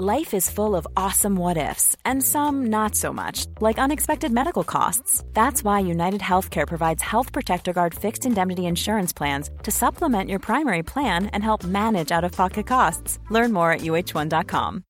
Life is full of awesome what ifs and some not so much, like unexpected medical costs. That's why United Healthcare provides Health Protector Guard fixed indemnity insurance plans to supplement your primary plan and help manage out of pocket costs. Learn more at uhone.com.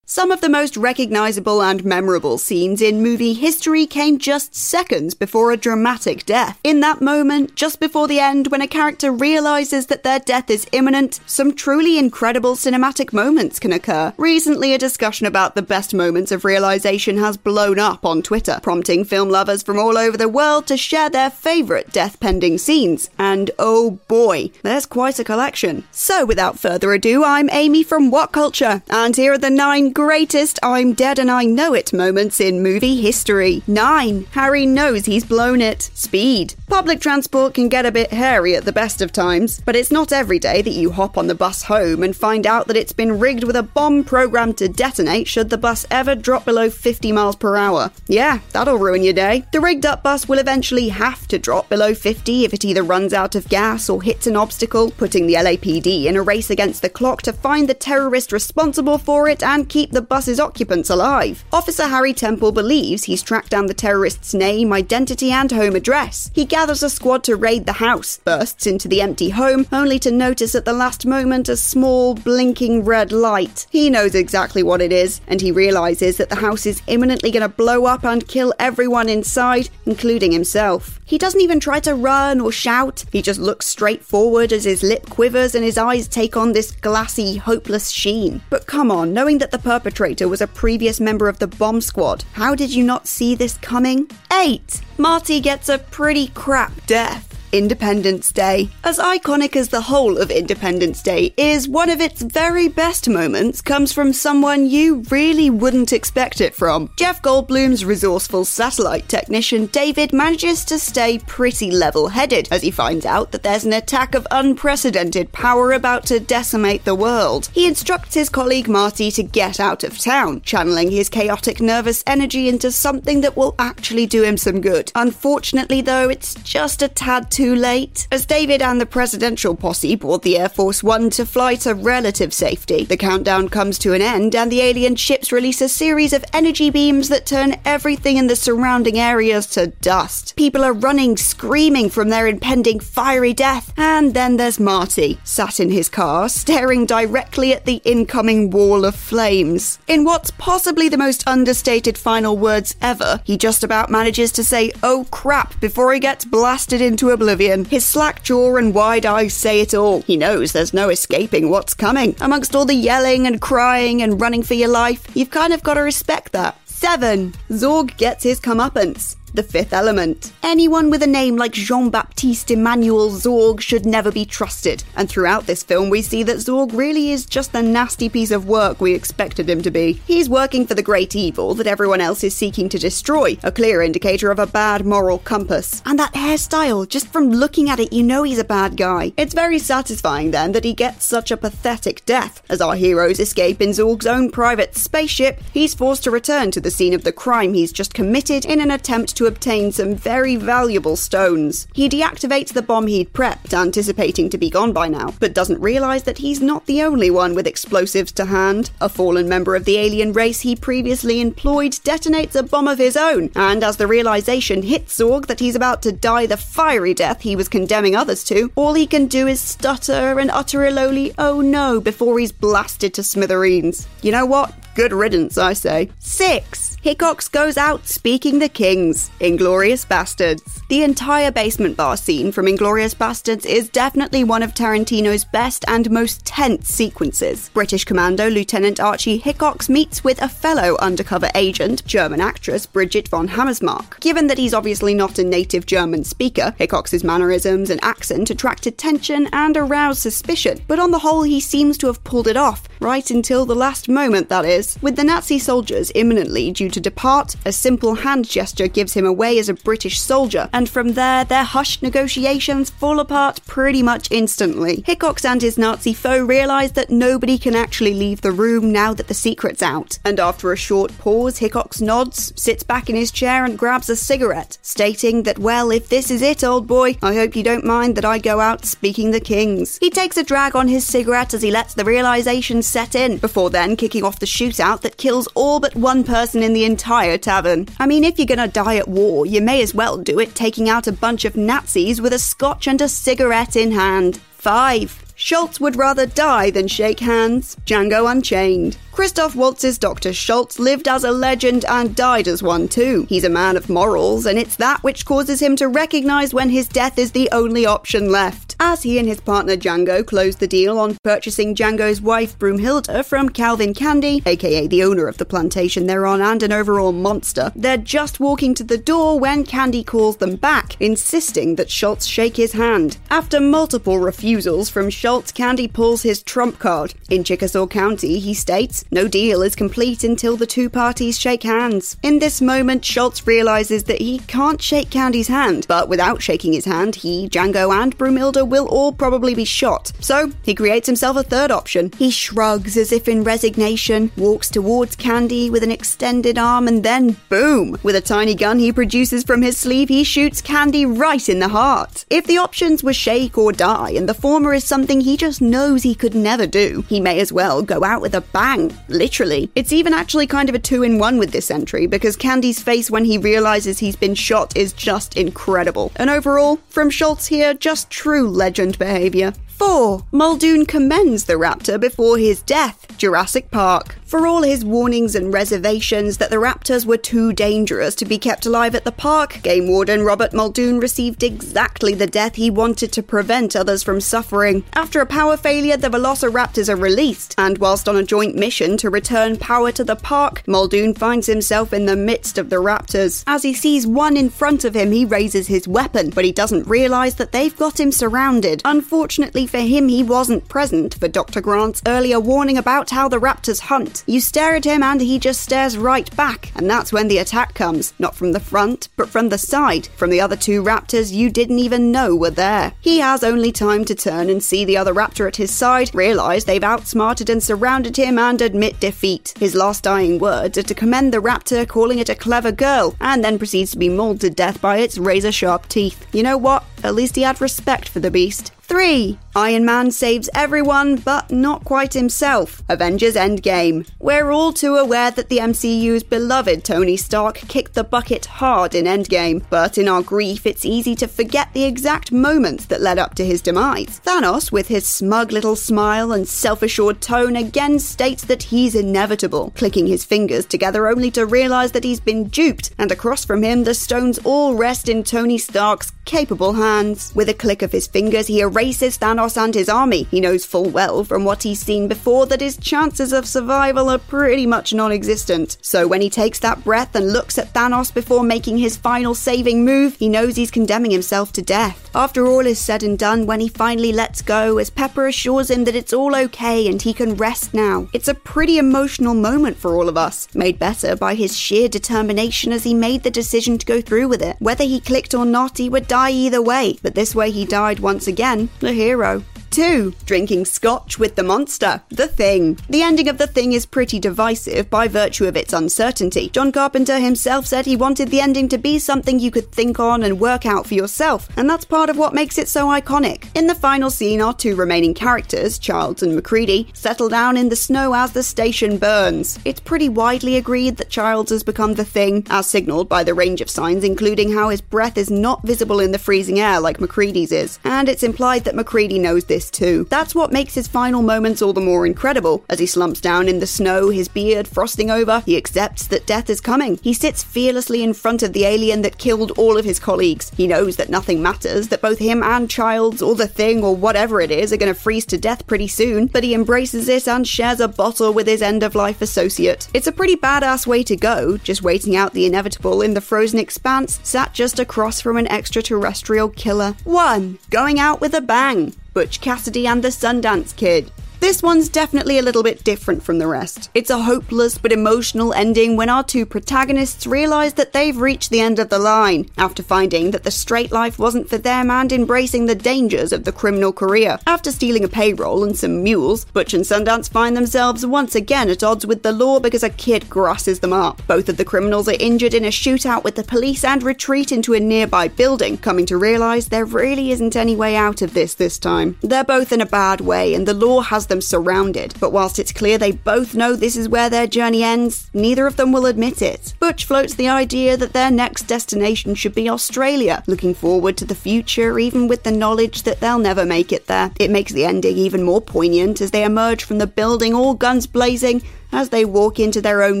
Some of the most recognizable and memorable scenes in movie history came just seconds before a dramatic death. In that moment, just before the end, when a character realizes that their death is imminent, some truly incredible cinematic moments can occur. Recently, a discussion about the best moments of realization has blown up on Twitter, prompting film lovers from all over the world to share their favorite death pending scenes. And oh boy, there's quite a collection. So, without further ado, I'm Amy from What Culture, and here are the nine greatest I'm dead and I know it moments in movie history. 9. Harry knows he's blown it. Speed. Public transport can get a bit hairy at the best of times, but it's not every day that you hop on the bus home and find out that it's been rigged with a bomb programmed to detonate should the bus ever drop below 50 miles per hour. Yeah, that'll ruin your day. The rigged up bus will eventually have to drop below 50 if it either runs out of gas or hits an obstacle, putting the LAPD in a race against the clock to find the terrorist responsible for it and keep the bus's occupants alive. Officer Harry Temple believes he's tracked down the terrorist's name, identity, and home address. He gathers a squad to raid the house, bursts into the empty home, only to notice at the last moment a small, blinking red light. He knows exactly what it is, and he realizes that the house is imminently going to blow up and kill everyone inside, including himself. He doesn't even try to run or shout, he just looks straight forward as his lip quivers and his eyes take on this glassy, hopeless sheen. But come on, knowing that the perpetrator was a previous member of the bomb squad, how did you not see this coming? 8. Marty gets a pretty crap death. Independence Day. As iconic as the whole of Independence Day is, one of its very best moments comes from someone you really wouldn't expect it from. Jeff Goldblum's resourceful satellite technician David manages to stay pretty level headed as he finds out that there's an attack of unprecedented power about to decimate the world. He instructs his colleague Marty to get out of town, channeling his chaotic nervous energy into something that will actually do him some good. Unfortunately, though, it's just a tad too late. As David and the presidential posse board the Air Force One to fly to relative safety, the countdown comes to an end and the alien ships release a series of energy beams that turn everything in the surrounding areas to dust. People are running, screaming from their impending fiery death, and then there's Marty, sat in his car, staring directly at the incoming wall of flames. In what's possibly the most understated final words ever, he just about manages to say, oh crap, before he gets blasted into oblivion. His slack jaw and wide eyes say it all. He knows there's no escaping what's coming. Amongst all the yelling and crying and running for your life, you've kind of got to respect that. 7. Zorg gets his comeuppance. The Fifth Element. Anyone with a name like Jean Baptiste Emmanuel Zorg should never be trusted, and throughout this film we see that Zorg really is just the nasty piece of work we expected him to be. He's working for the great evil that everyone else is seeking to destroy, a clear indicator of a bad moral compass. And that hairstyle, just from looking at it, you know he's a bad guy. It's very satisfying then that he gets such a pathetic death. As our heroes escape in Zorg's own private spaceship, he's forced to return to the scene of the crime he's just committed in an attempt to obtain some very valuable stones. He deactivates the bomb he'd prepped, anticipating to be gone by now, but doesn't realise that he's not the only one with explosives to hand. A fallen member of the alien race he previously employed detonates a bomb of his own, and as the realization hits Zorg that he's about to die the fiery death he was condemning others to, all he can do is stutter and utter a lowly oh no before he's blasted to smithereens. You know what? Good riddance, I say. 6. Hickox goes out speaking the kings. Inglourious Basterds. The entire basement bar scene from Inglourious Basterds is definitely one of Tarantino's best and most tense sequences. British Commando Lieutenant Archie Hickox meets with a fellow undercover agent, German actress Bridget von Hammersmark. Given that he's obviously not a native German speaker, Hickox's mannerisms and accent attract attention and arouse suspicion, but on the whole, he seems to have pulled it off, right until the last moment, that is. With the Nazi soldiers imminently due to depart, a simple hand gesture gives him away as a British soldier, and from there, their hushed negotiations fall apart pretty much instantly. Hickox and his Nazi foe realise that nobody can actually leave the room now that the secret's out, and after a short pause, Hickox nods, sits back in his chair, and grabs a cigarette, stating that, well, if this is it, old boy, I hope you don't mind that I go out speaking the kings. He takes a drag on his cigarette as he lets the realization set in, before then kicking off the shootout that kills all but one person in the entire tavern. I mean, if you're gonna die at war, you may as well do it taking out a bunch of Nazis with a scotch and a cigarette in hand. 5. Schultz would rather die than shake hands. Django Unchained. Christoph Waltz's Dr. Schultz lived as a legend and died as one too. He's a man of morals, and it's that which causes him to recognize when his death is the only option left. As he and his partner Django closed the deal on purchasing Django's wife Broomhilda from Calvin Candie, aka the owner of the plantation they're on and an overall monster, they're just walking to the door when Candie calls them back, insisting that Schultz shake his hand. After multiple refusals from Schultz, Candie pulls his trump card. In Chickasaw County, he states, no deal is complete until the two parties shake hands. In this moment, Schultz realizes that he can't shake Candie's hand, but without shaking his hand, he, Django, and Broomhilda will all probably be shot. So he creates himself a third option. He shrugs as if in resignation, walks towards Candie with an extended arm, and then boom! With a tiny gun he produces from his sleeve, he shoots Candie right in the heart. If the options were shake or die, and the former is something he just knows he could never do, he may as well go out with a bang literally. It's even actually kind of a two in one with this entry because Candie's face when he realizes he's been shot is just incredible. And overall, from Schultz here, just true legend behavior. 4. Muldoon commends the raptor before his death, Jurassic Park. For all his warnings and reservations that the raptors were too dangerous to be kept alive at the park, Game Warden Robert Muldoon received exactly the death he wanted to prevent others from suffering. After a power failure, the Velociraptors are released, and whilst on a joint mission to return power to the park, Muldoon finds himself in the midst of the raptors. As he sees one in front of him, he raises his weapon, but he doesn't realize that they've got him surrounded. Unfortunately for him, he wasn't present for Dr. Grant's earlier warning about how the raptors hunt. You stare at him and he just stares right back, and that's when the attack comes. Not from the front, but from the side, from the other two raptors you didn't even know were there. He has only time to turn and see the other raptor at his side, realize they've outsmarted and surrounded him, and admit defeat. His last dying words are to commend the raptor, calling it a clever girl, and then proceeds to be mauled to death by its razor sharp teeth. You know what? At least he had respect for the beast. 3. Iron Man saves everyone, but not quite himself. Avengers Endgame. We're all too aware that the MCU's beloved Tony Stark kicked the bucket hard in Endgame, but in our grief, it's easy to forget the exact moments that led up to his demise. Thanos, with his smug little smile and self assured tone, again states that he's inevitable, clicking his fingers together only to realize that he's been duped, and across from him, the stones all rest in Tony Stark's capable hands. With a click of his fingers, he erases Thanos and his army. He knows full well from what he's seen before that his chances of survival are pretty much non existent. So when he takes that breath and looks at Thanos before making his final saving move, he knows he's condemning himself to death. After all is said and done, when he finally lets go, as Pepper assures him that it's all okay and he can rest now, it's a pretty emotional moment for all of us, made better by his sheer determination as he made the decision to go through with it. Whether he clicked or not, he would die either way, but this way he died once again, a hero. 2. Drinking scotch with the monster. The Thing. The ending of The Thing is pretty divisive by virtue of its uncertainty. John Carpenter himself said he wanted the ending to be something you could think on and work out for yourself, and that's part of what makes it so iconic. In the final scene, our two remaining characters, Childs and MacReady, settle down in the snow as the station burns. It's pretty widely agreed that Childs has become the Thing, as signalled by the range of signs, including how his breath is not visible in the freezing air like MacReady's is, and it's implied that MacReady knows this this too. That's what makes his final moments all the more incredible. As he slumps down in the snow, his beard frosting over, he accepts that death is coming. He sits fearlessly in front of the alien that killed all of his colleagues. He knows that nothing matters, that both him and Childs, or the thing, or whatever it is, are going to freeze to death pretty soon, but he embraces it and shares a bottle with his end of life associate. It's a pretty badass way to go, just waiting out the inevitable in the frozen expanse, sat just across from an extraterrestrial killer. 1. Going out with a bang. Butch Cassidy and the Sundance Kid. This one's definitely a little bit different from the rest. It's a hopeless but emotional ending when our two protagonists realise that they've reached the end of the line after finding that the straight life wasn't for them and embracing the dangers of the criminal career. After stealing a payroll and some mules, Butch and Sundance find themselves once again at odds with the law because a kid grasses them up. Both of the criminals are injured in a shootout with the police and retreat into a nearby building, coming to realise there really isn't any way out of this this time. They're both in a bad way and the law has them surrounded. But whilst it's clear they both know this is where their journey ends, neither of them will admit it. Butch floats the idea that their next destination should be Australia, looking forward to the future, even with the knowledge that they'll never make it there. It makes the ending even more poignant as they emerge from the building, all guns blazing, as they walk into their own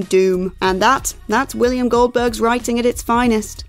doom. And that, that's William Goldberg's writing at its finest.